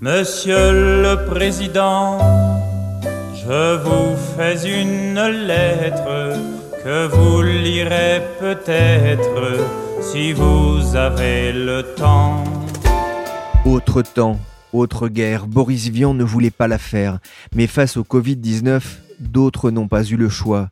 Monsieur le Président, je vous fais une lettre que vous lirez peut-être si vous avez le temps. Autre temps, autre guerre, Boris Vian ne voulait pas la faire, mais face au Covid-19, d'autres n'ont pas eu le choix.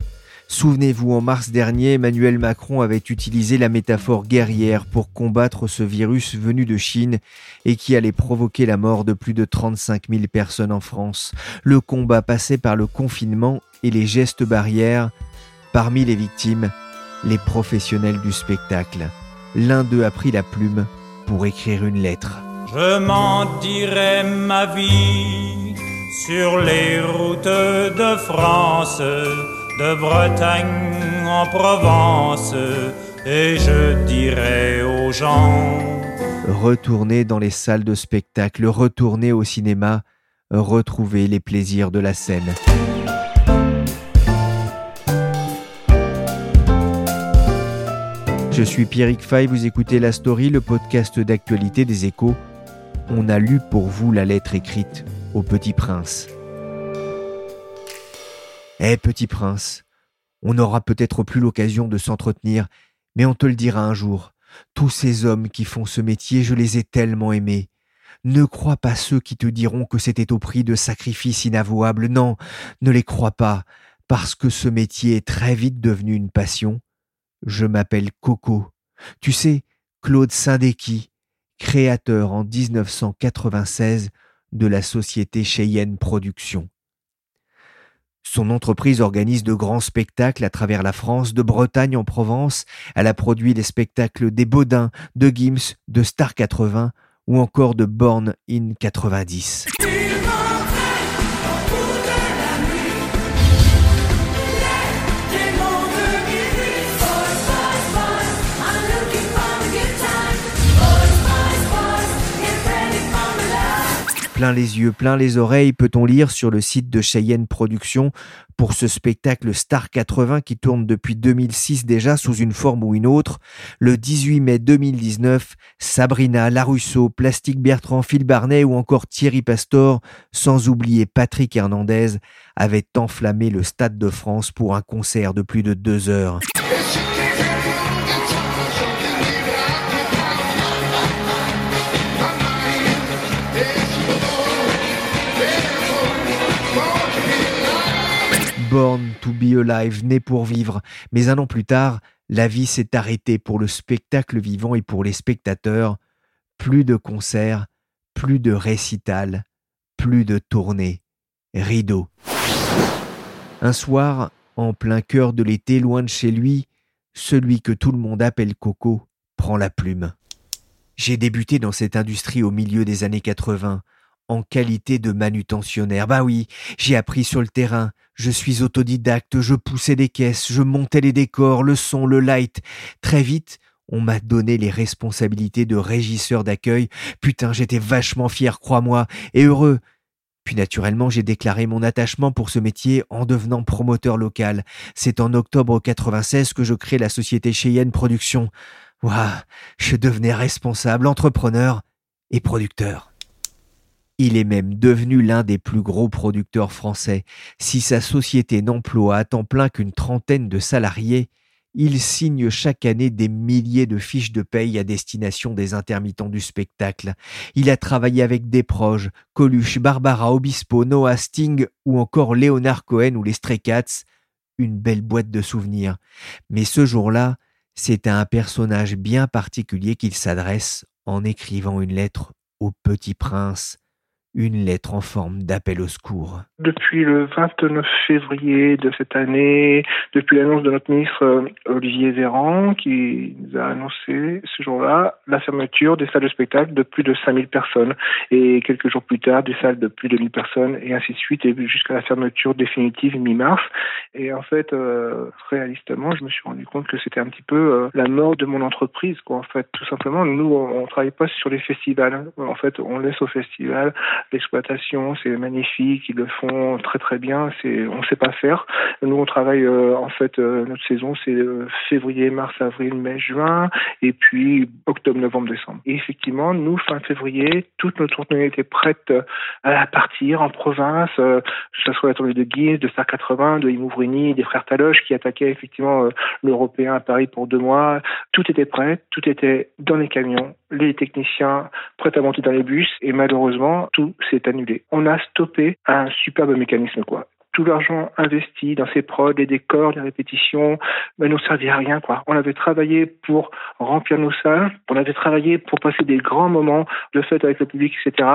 Souvenez-vous, en mars dernier, Emmanuel Macron avait utilisé la métaphore guerrière pour combattre ce virus venu de Chine et qui allait provoquer la mort de plus de 35 000 personnes en France. Le combat passait par le confinement et les gestes barrières. Parmi les victimes, les professionnels du spectacle. L'un d'eux a pris la plume pour écrire une lettre. Je m'en dirai ma vie sur les routes de France, de Bretagne en Provence, et je dirai aux gens Retourner dans les salles de spectacle, retourner au cinéma, retrouver les plaisirs de la scène. Je suis Pierrick Fay, vous écoutez La Story, le podcast d'actualité des échos. On a lu pour vous la lettre écrite au Petit Prince. Eh Petit Prince, on n'aura peut-être plus l'occasion de s'entretenir, mais on te le dira un jour. Tous ces hommes qui font ce métier, je les ai tellement aimés. Ne crois pas ceux qui te diront que c'était au prix de sacrifices inavouables. Non, ne les crois pas, parce que ce métier est très vite devenu une passion je m'appelle Coco. Tu sais, Claude Sindeki, créateur en 1996 de la société Cheyenne Productions. Son entreprise organise de grands spectacles à travers la France, de Bretagne en Provence. Elle a produit les spectacles des Baudins, de Gims, de Star 80 ou encore de Born in 90. Plein les yeux, plein les oreilles, peut-on lire sur le site de Cheyenne Productions pour ce spectacle Star 80 qui tourne depuis 2006 déjà sous une forme ou une autre. Le 18 mai 2019, Sabrina, Larusso, Plastique Bertrand, Phil Barnet ou encore Thierry Pastor, sans oublier Patrick Hernandez, avaient enflammé le Stade de France pour un concert de plus de deux heures. Born to be alive, né pour vivre. Mais un an plus tard, la vie s'est arrêtée pour le spectacle vivant et pour les spectateurs. Plus de concerts, plus de récitals, plus de tournées. Rideau. Un soir, en plein cœur de l'été, loin de chez lui, celui que tout le monde appelle Coco prend la plume. J'ai débuté dans cette industrie au milieu des années 80 en qualité de manutentionnaire. Bah oui, j'ai appris sur le terrain. Je suis autodidacte, je poussais des caisses, je montais les décors, le son, le light. Très vite, on m'a donné les responsabilités de régisseur d'accueil. Putain, j'étais vachement fier, crois-moi, et heureux. Puis naturellement, j'ai déclaré mon attachement pour ce métier en devenant promoteur local. C'est en octobre 96 que je crée la société Cheyenne Productions. Ouah, je devenais responsable, entrepreneur et producteur. Il est même devenu l'un des plus gros producteurs français. Si sa société n'emploie à temps plein qu'une trentaine de salariés, il signe chaque année des milliers de fiches de paye à destination des intermittents du spectacle. Il a travaillé avec des proches, Coluche, Barbara Obispo, Noah Sting ou encore Léonard Cohen ou les Stray Cats. Une belle boîte de souvenirs. Mais ce jour-là, c'est à un personnage bien particulier qu'il s'adresse en écrivant une lettre au petit prince une lettre en forme d'appel au secours. Depuis le 29 février de cette année, depuis l'annonce de notre ministre euh, Olivier Véran, qui nous a annoncé ce jour-là la fermeture des salles de spectacle de plus de 5000 personnes, et quelques jours plus tard, des salles de plus de 1000 personnes, et ainsi de suite, et jusqu'à la fermeture définitive mi-mars. Et en fait, euh, réalistement, je me suis rendu compte que c'était un petit peu euh, la mort de mon entreprise. En fait, tout simplement, nous, on, on travaille pas sur les festivals. En fait, on laisse au festival l'exploitation, c'est magnifique, ils le font très très bien. C'est, on sait pas faire. Nous, on travaille euh, en fait euh, notre saison, c'est euh, février, mars, avril, mai, juin, et puis octobre, novembre, décembre. Et effectivement, nous, fin février, toutes nos tournées étaient prêtes à partir en province, que ce soit la tournée de Guise, de Star 80, de Imouvrini, des frères Taloche qui attaquaient effectivement l'Européen à Paris pour deux mois. Tout était prêt, tout était dans les camions, les techniciens prêts à monter dans les bus, et malheureusement, tout s'est annulé. On a stoppé un superbe mécanisme, quoi tout l'argent investi dans ces prods, les décors, les répétitions, ben, nous servait à rien, quoi. On avait travaillé pour remplir nos salles, on avait travaillé pour passer des grands moments de fête avec le public, etc.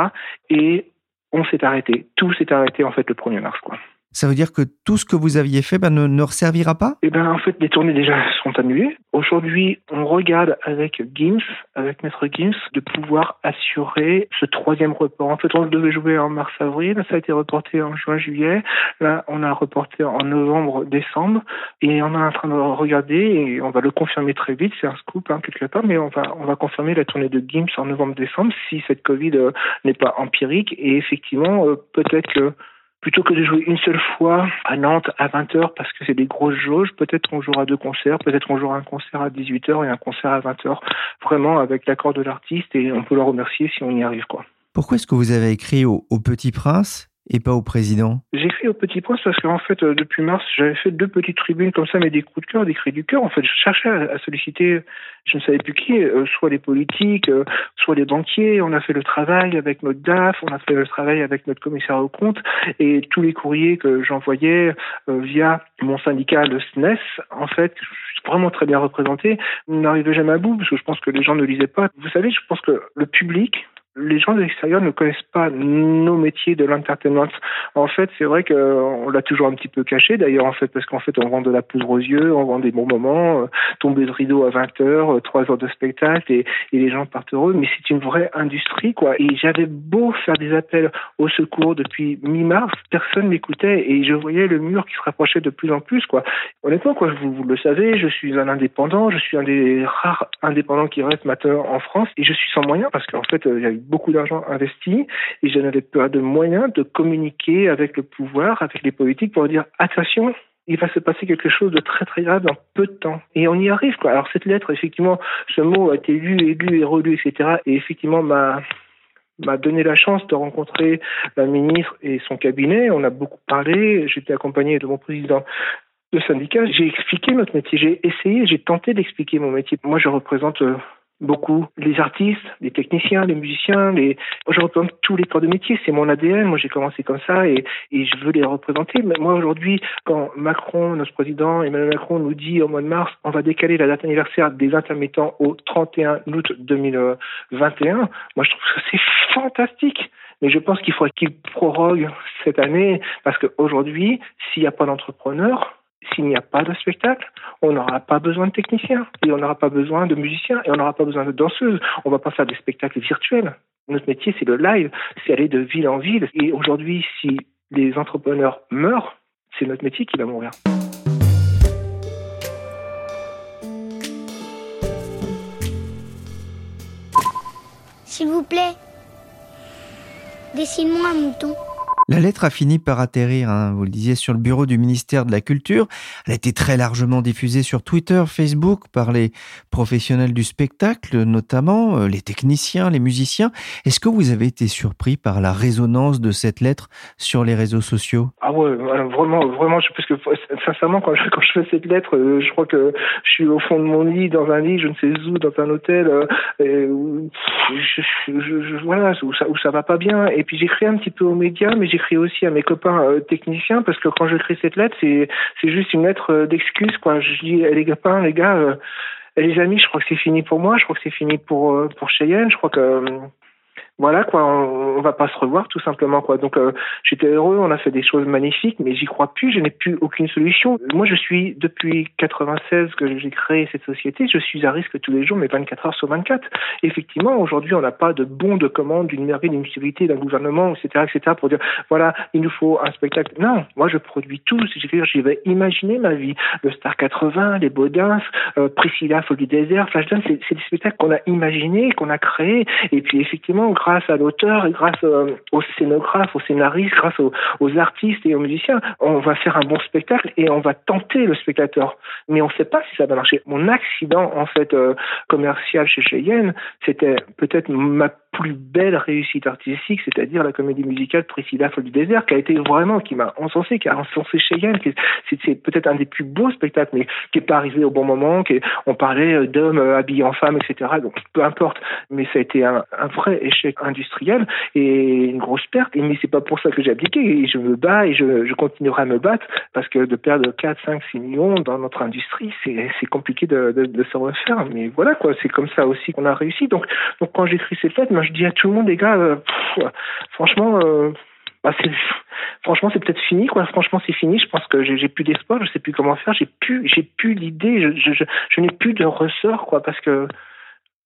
Et on s'est arrêté. Tout s'est arrêté, en fait, le 1er mars, quoi. Ça veut dire que tout ce que vous aviez fait ben, ne, ne resservira pas? Eh ben, en fait, les tournées déjà sont annulées. Aujourd'hui, on regarde avec Gims, avec Maître Gims, de pouvoir assurer ce troisième report. En fait, on devait jouer en mars-avril, ça a été reporté en juin-juillet. Là, on a reporté en novembre-décembre, et on est en train de regarder, et on va le confirmer très vite, c'est un scoop hein, quelque part, mais on va, on va confirmer la tournée de Gims en novembre-décembre si cette Covid euh, n'est pas empirique, et effectivement, euh, peut-être que plutôt que de jouer une seule fois à Nantes à 20h parce que c'est des grosses jauges, peut-être on jouera deux concerts, peut-être on jouera un concert à 18h et un concert à 20h, vraiment avec l'accord de l'artiste et on peut le remercier si on y arrive quoi. Pourquoi est-ce que vous avez écrit au, au Petit Prince et pas au président J'ai écrit au Petit Prince parce qu'en fait, euh, depuis mars, j'avais fait deux petites tribunes comme ça, mais des coups de cœur, des cris du cœur. En fait, je cherchais à, solliciter, je ne savais plus qui, euh, soit les politiques, euh, soit les banquiers. On a fait le travail avec notre DAF, on a fait le travail avec notre commissaire au compte, et tous les courriers que j'envoyais via mon syndicat, le SNES, en fait, vraiment très bien représenté, n'arrivait jamais à bout parce que je pense que les gens ne lisaient pas. Vous savez, je pense que le public, les gens de l'extérieur ne connaissent pas nos métiers de l'entertainment. En fait, c'est vrai qu'on l'a toujours un petit peu caché, d'ailleurs, en fait, parce qu'en fait, on vend de la poudre aux yeux, on vend des bons moments, euh, tomber de rideau à 20 heures, euh, 3 heures de spectacle, et, et les gens partent heureux, mais c'est une vraie industrie, quoi. Et j'avais beau faire des appels au secours depuis mi-mars, personne m'écoutait, et je voyais le mur qui se rapprochait de plus en plus, quoi. Honnêtement, quoi, vous, vous le savez, je suis un indépendant, je suis un des rares indépendants qui reste maintenant en France, et je suis sans moyens, parce qu'en fait, il y a eu beaucoup d'argent investi et je n'avais pas de moyens de communiquer avec le pouvoir, avec les politiques pour dire attention, il va se passer quelque chose de très très grave dans peu de temps. Et on y arrive, quoi. Alors cette lettre, effectivement, ce mot a été lu et lu et relu, etc. Et effectivement, m'a m'a donné la chance de rencontrer la ministre et son cabinet. On a beaucoup parlé. J'étais accompagné de mon président de syndicat. J'ai expliqué notre métier. J'ai essayé, j'ai tenté d'expliquer mon métier. Moi, je représente beaucoup les artistes, les techniciens, les musiciens, les je représente tous les corps de métier, c'est mon ADN, moi j'ai commencé comme ça et, et je veux les représenter. Mais moi aujourd'hui, quand Macron, notre président Emmanuel Macron nous dit au mois de mars, on va décaler la date anniversaire des intermittents au 31 août 2021, moi je trouve que c'est fantastique. Mais je pense qu'il faudrait qu'il prorogue cette année parce qu'aujourd'hui, s'il n'y a pas d'entrepreneurs, s'il n'y a pas de spectacle, on n'aura pas besoin de techniciens et on n'aura pas besoin de musiciens et on n'aura pas besoin de danseuses. On va pas faire des spectacles virtuels. Notre métier, c'est le live, c'est aller de ville en ville. Et aujourd'hui, si les entrepreneurs meurent, c'est notre métier qui va mourir. S'il vous plaît, dessine-moi un mouton. La lettre a fini par atterrir, hein, vous le disiez, sur le bureau du ministère de la Culture. Elle a été très largement diffusée sur Twitter, Facebook, par les professionnels du spectacle, notamment euh, les techniciens, les musiciens. Est-ce que vous avez été surpris par la résonance de cette lettre sur les réseaux sociaux? Ah ouais, vraiment, vraiment, parce que sincèrement, quand je, fais cette lettre, euh, je crois que je suis au fond de mon lit, dans un lit, je ne sais où, dans un hôtel, euh, où ça, où va pas bien. Et puis j'écris un petit peu aux médias, mais j'écris aussi à mes copains euh, techniciens parce que quand j'écris cette lettre, c'est c'est juste une lettre d'excuse quoi. Je dis eh, les copains, les gars, euh, les amis, je crois que c'est fini pour moi, je crois que c'est fini pour euh, pour Cheyenne, je crois que voilà quoi, on, on, va pas se revoir tout simplement quoi. Donc euh, j'étais heureux, on a fait des choses magnifiques, mais j'y crois plus, je n'ai plus aucune solution. Moi je suis depuis 96 que j'ai créé cette société, je suis à risque tous les jours, mais 24 heures sur 24. Effectivement, aujourd'hui on n'a pas de bon de commande d'une mairie, d'une municipalité, d'un gouvernement, etc., etc. pour dire voilà il nous faut un spectacle. Non, moi je produis tout. J'y vais imaginer ma vie. Le Star 80, les Baudins, euh, Priscilla, Folie du désert, Flashdance, c'est des spectacles qu'on a imaginés, qu'on a créés, et puis effectivement grâce à l'auteur grâce euh, aux scénographes, aux scénaristes, grâce aux, artistes et aux musiciens, on va faire un bon spectacle et on va tenter le spectateur. Mais on ne sait pas si ça va marcher. Mon accident en fait euh, commercial chez Cheyenne, c'était peut-être ma plus belle réussite artistique, c'est-à-dire la comédie musicale Priscilla Folle du désert, qui a été vraiment, qui m'a encensé, qui a encensé Cheyenne, c'est peut-être un des plus beaux spectacles, mais qui n'est pas arrivé au bon moment, qui on parlait euh, d'hommes habillés en femmes, etc. Donc peu importe, mais ça a été un vrai échec industriel et une grosse perte. Mais c'est pas pour ça que j'ai abdiqué. Et je me bats et je, continuerai à me battre parce que de perdre 4, 5, 6 millions dans notre industrie, c'est compliqué de, de, de, refaire. Mais voilà quoi, c'est comme ça aussi qu'on a réussi. Donc, donc quand j'écris ces fêtes, moi je dis à tout le monde, les gars, euh, franchement. Euh, bah franchement c'est peut-être fini quoi franchement c'est fini je pense que j'ai plus d'espoir je sais plus comment faire j'ai plus j'ai plus l'idée je, je, je, je n'ai plus de ressort quoi parce que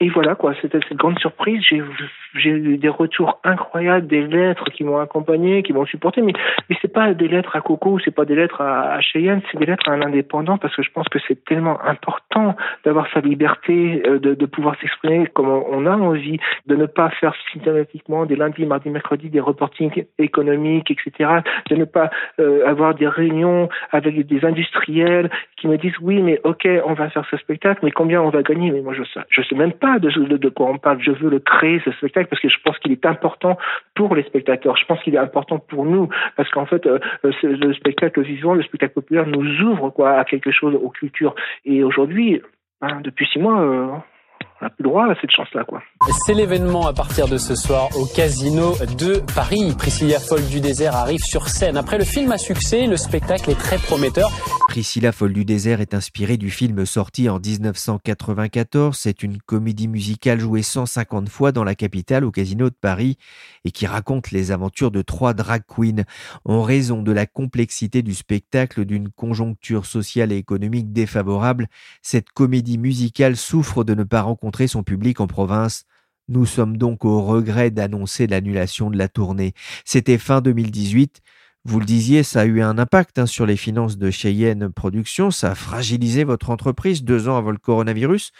et voilà quoi, c'était cette grande surprise. J'ai eu des retours incroyables, des lettres qui m'ont accompagné, qui m'ont supporté. Mais mais c'est pas des lettres à Coco, c'est pas des lettres à, à Cheyenne, c'est des lettres à un indépendant parce que je pense que c'est tellement important d'avoir sa liberté, euh, de, de pouvoir s'exprimer comme on a envie, de ne pas faire systématiquement des lundis, mardis, mercredis des reportings économiques, etc. De ne pas euh, avoir des réunions avec des industriels qui me disent oui mais ok on va faire ce spectacle, mais combien on va gagner? Mais moi je sais, je sais même pas de, quoi on parle. Je veux le créer, ce spectacle, parce que je pense qu'il est important pour les spectateurs. Je pense qu'il est important pour nous, parce qu'en fait, euh, le spectacle vivant, le spectacle populaire nous ouvre quoi à quelque chose, aux cultures. Et aujourd'hui, hein, depuis six mois, euh, on n'a plus droit à cette chance-là, quoi. C'est l'événement à partir de ce soir au Casino de Paris. Priscilla Folle du désert arrive sur scène. Après le film à succès, le spectacle est très prometteur. Priscilla Folle du désert est inspiré du film sorti en 1994. C'est une comédie musicale jouée 150 fois dans la capitale au Casino de Paris et qui raconte les aventures de trois drag queens. En raison de la complexité du spectacle, d'une conjoncture sociale et économique défavorable, cette comédie musicale souffre de ne pas rencontrer son public en province. Nous sommes donc au regret d'annoncer l'annulation de la tournée. C'était fin 2018. Vous le disiez, ça a eu un impact hein, sur les finances de Cheyenne Productions, ça a fragilisé votre entreprise deux ans avant le coronavirus.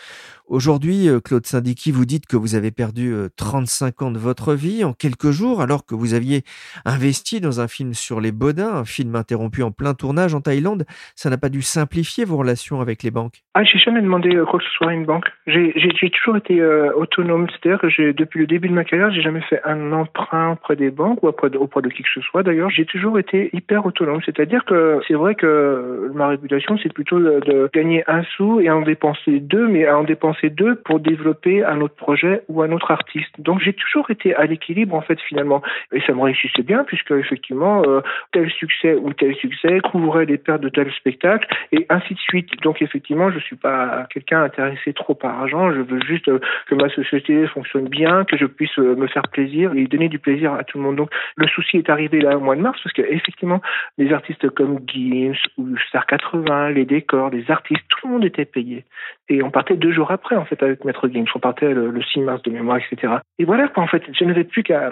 Aujourd'hui, euh, Claude Syndiqui, vous dites que vous avez perdu 35 euh, ans de votre vie en quelques jours, alors que vous aviez investi dans un film sur les Bodins, un film interrompu en plein tournage en Thaïlande. Ça n'a pas dû simplifier vos relations avec les banques Ah, j'ai jamais demandé euh, quoi que ce soit à une banque. J'ai toujours été autonome, c'est-à-dire que depuis le début de ma carrière, j'ai jamais fait un emprunt auprès des banques ou auprès de, auprès de qui que ce soit. D'ailleurs, j'ai toujours été hyper autonome, c'est-à-dire que c'est vrai que ma réputation, c'est plutôt de, de, gagner un sou et en dépenser deux, mais en dépenser ces deux pour développer un autre projet ou un autre artiste. Donc j'ai toujours été à l'équilibre en fait finalement et ça me réussissait bien puisque effectivement euh, tel succès ou tel succès couvrait les pertes de tel spectacle et ainsi de suite. Donc effectivement je suis pas quelqu'un intéressé trop par argent. Je veux juste euh, que ma société fonctionne bien, que je puisse euh, me faire plaisir et donner du plaisir à tout le monde. Donc le souci est arrivé là au mois de mars parce que effectivement les artistes comme Gims ou Star 80, les décors, les artistes, tout le monde était payé et on partait deux jours après après, en fait, avec Maître Gims. On partait le, 6 mars de mémoire, etc. Et voilà, quoi, en fait, je n'avais plus qu'à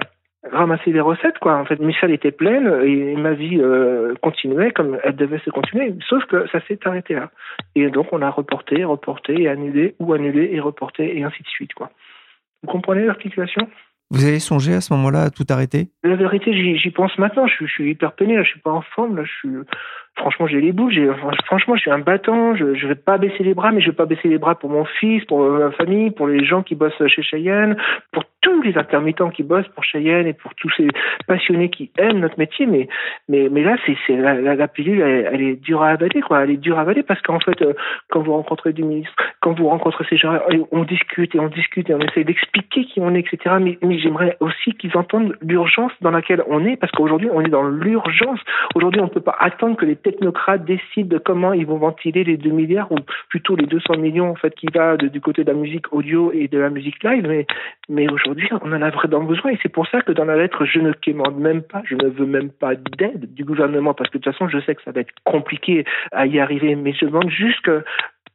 ramasser des recettes, quoi. En fait, mes salles étaient pleines et ma vie euh, continuait comme elle devait se continuer, sauf que ça s'est arrêté là. Et donc, on a reporté, reporté et annulé, ou annulé et reporté, et ainsi de suite, quoi. Vous comprenez l'articulation? Vous avez songé à ce moment-là à tout arrêter? La vérité, j'y pense maintenant. Je, je, suis hyper peiné. Là, je suis pas en forme. Là, je suis, franchement, j'ai les boules. Franchement, je suis un battant. Je, je vais pas baisser les bras, mais je vais pas baisser les bras pour mon fils, pour ma famille, pour les gens qui bossent chez Cheyenne, pour tous les intermittents qui bossent pour Cheyenne et pour tous ces passionnés qui aiment notre métier. Mais, là, c'est, la, la, pilule, elle, est dure à avaler, quoi. Elle est dure à avaler parce qu'en fait, euh, quand vous rencontrez du ministre, quand vous rencontrez ces gens, on discute et on discute et on essaie d'expliquer qui on est, etc. Mais j'aimerais aussi qu'ils entendent l'urgence dans laquelle on est parce qu'aujourd'hui, on est dans l'urgence. Aujourd'hui, on ne peut pas attendre que les technocrates décident de comment ils vont ventiler les 2 milliards ou plutôt les 200 millions en fait qui va du côté de la musique audio et de la musique live. Mais, mais aujourd'hui, on en a vraiment besoin et c'est pour ça que dans la lettre, je ne quémande même pas, je ne veux même pas d'aide du gouvernement parce que de toute façon, je sais que ça va être compliqué à y arriver. Mais je demande juste que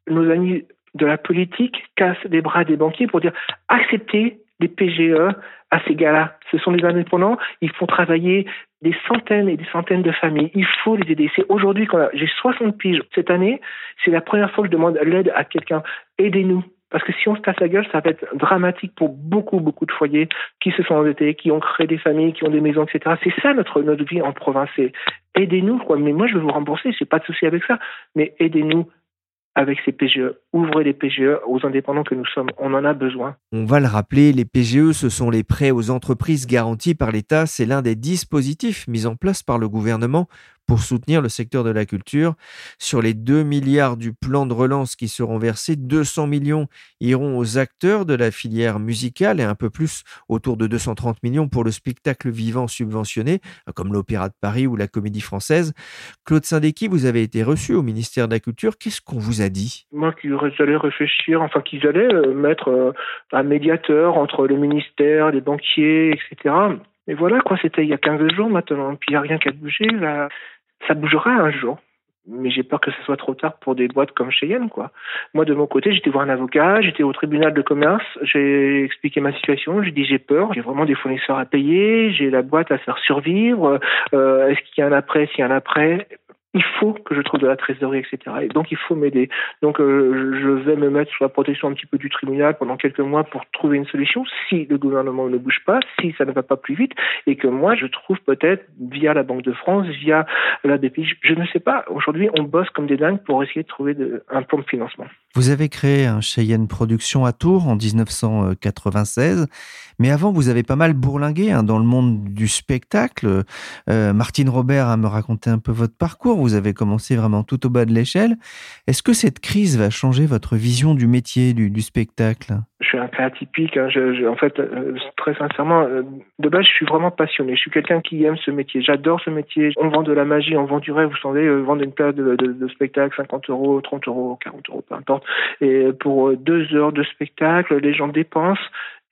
nos amis de la politique cassent les bras des banquiers pour dire acceptez les PGE à ces gars-là. Ce sont des indépendants, ils font travailler des centaines et des centaines de familles. Il faut les aider. C'est aujourd'hui quand j'ai 60 piges cette année, c'est la première fois que je demande l'aide à quelqu'un. Aidez-nous. Parce que si on se casse la gueule, ça va être dramatique pour beaucoup, beaucoup de foyers qui se sont endettés, qui ont créé des familles, qui ont des maisons, etc. C'est ça notre, notre vie en province. aidez-nous. Mais moi, je vais vous rembourser, j'ai pas de souci avec ça. Mais aidez-nous avec ces PGE. Ouvrez les PGE aux indépendants que nous sommes. On en a besoin. On va le rappeler, les PGE, ce sont les prêts aux entreprises garantis par l'État. C'est l'un des dispositifs mis en place par le gouvernement pour soutenir le secteur de la culture. Sur les 2 milliards du plan de relance qui seront versés, 200 millions iront aux acteurs de la filière musicale et un peu plus, autour de 230 millions pour le spectacle vivant subventionné, comme l'Opéra de Paris ou la Comédie Française. Claude Sindeki, vous avez été reçu au ministère de la Culture. Qu'est-ce qu'on vous a dit? Moi, qu'ils allaient réfléchir, enfin qu'ils allaient euh, mettre euh, un médiateur entre le ministère, les banquiers, etc. Mais voilà, quoi, c'était il y a 15 jours maintenant, puis il n'y a rien qu'à bouger. Là ça bougera un jour. Mais j'ai peur que ce soit trop tard pour des boîtes comme Cheyenne, quoi. Moi, de mon côté, j'étais voir un avocat, j'étais au tribunal de commerce, j'ai expliqué ma situation, j'ai dit j'ai peur, j'ai vraiment des fournisseurs à payer, j'ai la boîte à faire survivre, euh, est-ce qu'il y a un après, s'il y a un après? Il faut que je trouve de la trésorerie, etc. Et donc, il faut m'aider. Donc, euh, je vais me mettre sous la protection un petit peu du tribunal pendant quelques mois pour trouver une solution si le gouvernement ne bouge pas, si ça ne va pas plus vite, et que moi, je trouve peut-être via la Banque de France, via la BPI, je ne sais pas. Aujourd'hui, on bosse comme des dingues pour essayer de trouver un plan de financement. Vous avez créé un Cheyenne Production à Tours en 1996, mais avant, vous avez pas mal bourlingué hein, dans le monde du spectacle. Euh, Martine Robert a me raconté un peu votre parcours. Vous avez commencé vraiment tout au bas de l'échelle. Est-ce que cette crise va changer votre vision du métier, du, spectacle? Je suis un cas atypique. Hein. en fait, euh, très sincèrement, euh, de base, je suis vraiment passionné. Je suis quelqu'un qui aime ce métier. J'adore ce métier. On vend de la magie, on vend du rêve. Vous savez, vendre une paire de, de spectacle, 50 euros, 30 euros, 40 euros, peu importe. Et pour deux heures de spectacle, les gens dépensent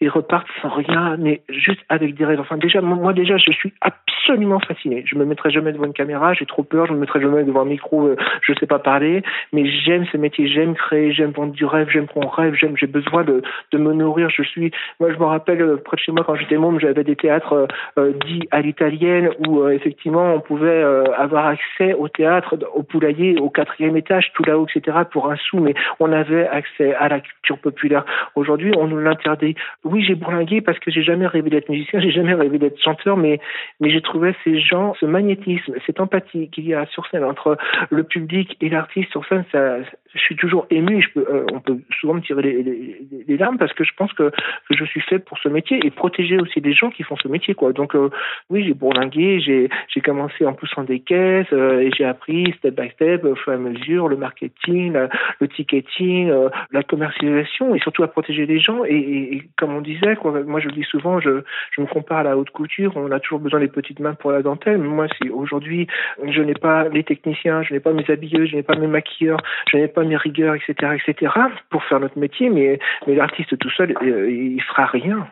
et repartent sans rien, mais juste avec des rêves. Enfin, déjà, moi, déjà, je suis absolument fasciné. Je me mettrai jamais devant une caméra, j'ai trop peur, je me mettrai jamais devant un micro, euh, je sais pas parler, mais j'aime ce métier, j'aime créer, j'aime vendre du rêve, j'aime qu'on rêve, j'aime, j'ai besoin de, de me nourrir. Je suis, moi, je me rappelle, euh, près de chez moi, quand j'étais môme, j'avais des théâtres euh, euh dits à l'italienne où, effectivement, on pouvait avoir accès au théâtre, au poulailler, au quatrième étage, tout là-haut, etc., pour un sou, mais on avait accès à la culture populaire. Aujourd'hui, on nous l'interdit oui, j'ai bourlingué parce que j'ai jamais rêvé d'être musicien, j'ai jamais rêvé d'être chanteur, mais, mais j'ai trouvé ces gens, ce magnétisme, cette empathie qu'il y a sur scène entre le public et l'artiste sur scène, ça, je suis toujours ému. Euh, on peut souvent me tirer les, les, les, larmes parce que je pense que, je suis fait pour ce métier et protéger aussi des gens qui font ce métier. Donc, euh, oui, j'ai bourlingué, j'ai, commencé en poussant des caisses euh, et j'ai appris step by step, au fur et à mesure, le marketing, le ticketing, la commercialisation et surtout à protéger les gens. Et, comme on disait, moi je le dis souvent, je, me compare à la haute couture. On a toujours besoin des petites mains pour la dentelle. Mais moi, si aujourd'hui je n'ai pas les techniciens, je n'ai pas mes habilleux, je n'ai pas mes maquilleurs, je n'ai pas mes rigueurs, etc., etc., pour faire notre métier, mais, mais l'artiste tout seul, euh, il fera rien.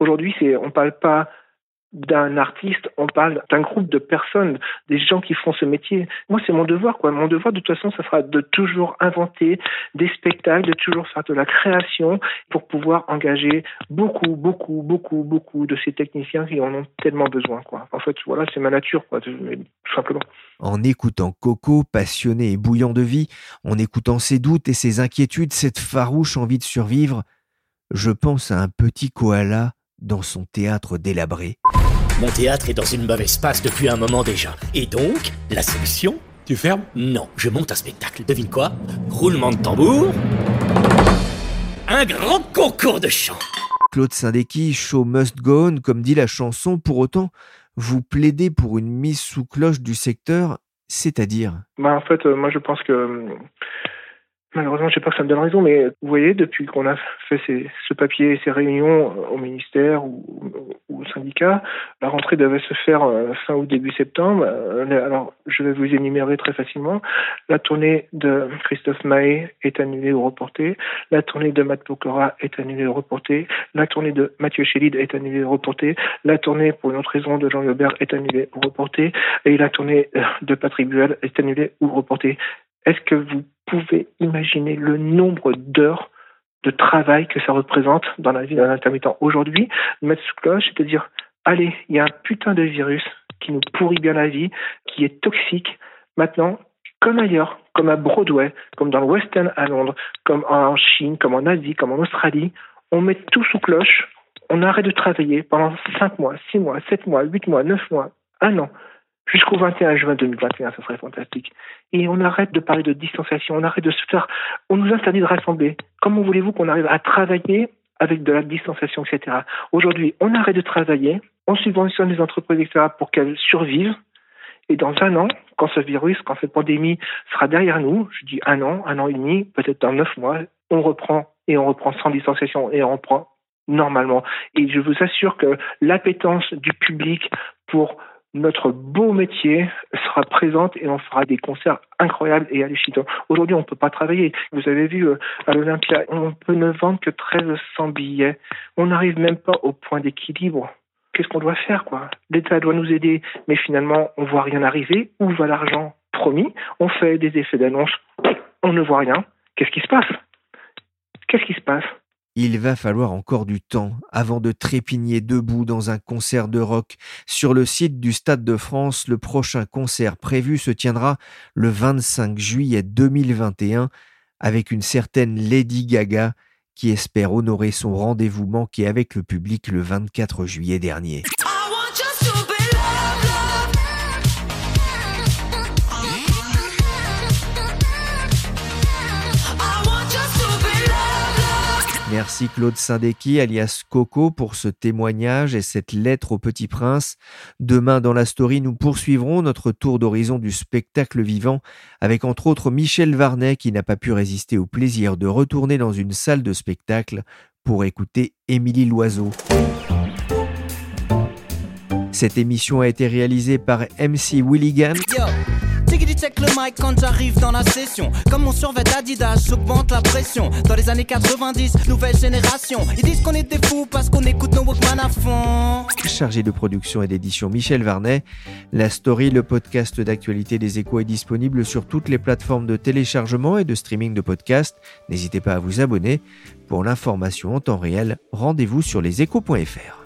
Aujourd'hui, c'est, on parle pas d'un artiste, on parle d'un groupe de personnes, des gens qui font ce métier. Moi, c'est mon devoir, quoi. Mon devoir, de toute façon, ça sera de toujours inventer des spectacles, de toujours faire de la création pour pouvoir engager beaucoup, beaucoup, beaucoup, beaucoup de ces techniciens qui en ont tellement besoin, quoi. En fait, voilà, c'est ma nature, quoi, tout simplement. En écoutant Coco, passionné et bouillant de vie, en écoutant ses doutes et ses inquiétudes, cette farouche envie de survivre, je pense à un petit koala dans son théâtre délabré. Mon théâtre est dans une mauvaise passe depuis un moment déjà. Et donc, la solution Tu fermes? Non, je monte un spectacle. Devine quoi? Roulement de tambour. Un grand concours de chant. Claude Sindeki, show must go on, comme dit la chanson, pour autant, vous plaidez pour une mise sous cloche du secteur, c'est-à-dire? Bah En fait, euh, moi je pense que malheureusement, je sais pas que ça me donne raison, mais vous voyez, depuis qu'on a fait ce papier, ces réunions euh, au ministère ou, au syndicat, la rentrée devait se faire euh, fin ou début septembre. Euh, alors, je vais vous énumérer très facilement. La tournée de Christophe Mahé est annulée ou reportée. La tournée de Matt Pokora est annulée ou reportée. La tournée de Mathieu Chédid est annulée ou reportée. La tournée, pour une autre raison, de Jean Yobert est annulée ou reportée. Et la tournée de Patrick Buell est annulée ou reportée. Est-ce que vous pouvez imaginer le nombre d'heures de travail que ça représente dans la vie d'un intermittent aujourd'hui. Mettre sous cloche, c'est-à-dire, allez, il y a un putain de virus qui nous pourrit bien la vie, qui est toxique. Maintenant, comme ailleurs, comme à Broadway, comme dans le West End à Londres, comme en Chine, comme en Asie, comme en Australie, on met tout sous cloche, on arrête de travailler pendant 5 mois, 6 mois, 7 mois, 8 mois, 9 mois, un an jusqu'au 21 juin 2021, ce serait fantastique. Et on arrête de parler de distanciation, on arrête de se faire, on nous interdit de rassembler. Comment voulez-vous qu'on arrive à travailler avec de la distanciation, etc. Aujourd'hui, on arrête de travailler, on subventionne les entreprises, etc. pour qu'elles survivent. Et dans un an, quand ce virus, quand cette pandémie sera derrière nous, je dis un an, un an et demi, peut-être dans neuf mois, on reprend et on reprend sans distanciation et on reprend normalement. Et je vous assure que l'appétence du public pour notre beau métier sera présente et on fera des concerts incroyables et hallucinants. Aujourd'hui, on ne peut pas travailler. Vous avez vu euh, à l'Olympia, on peut ne vendre que 1300 billets. On n'arrive même pas au point d'équilibre. Qu'est-ce qu'on doit faire, quoi? L'État doit nous aider, mais finalement, on voit rien arriver. Où va l'argent? Promis On fait des effets d'annonce, on ne voit rien. Qu'est-ce qui se passe? Qu'est-ce qui se passe? Il va falloir encore du temps avant de trépigner debout dans un concert de rock. Sur le site du Stade de France, le prochain concert prévu se tiendra le 25 juillet 2021 avec une certaine Lady Gaga qui espère honorer son rendez-vous manqué avec le public le 24 juillet dernier. Merci Claude Sindeki, alias Coco, pour ce témoignage et cette lettre au Petit Prince. Demain, dans la story, nous poursuivrons notre tour d'horizon du spectacle vivant avec entre autres Michel Varnet qui n'a pas pu résister au plaisir de retourner dans une salle de spectacle pour écouter Émilie Loiseau. Cette émission a été réalisée par MC Willigan check le mic quand j'arrive dans la session. Comme mon survêt Adidas, j'augmente la pression. Dans les années 90, nouvelle génération. Ils disent qu'on est des fous parce qu'on écoute nos Walkman à fond. Chargé de production et d'édition Michel Varnet, la story, le podcast d'actualité des échos est disponible sur toutes les plateformes de téléchargement et de streaming de podcasts. N'hésitez pas à vous abonner. Pour l'information en temps réel, rendez-vous sur leséchos.fr.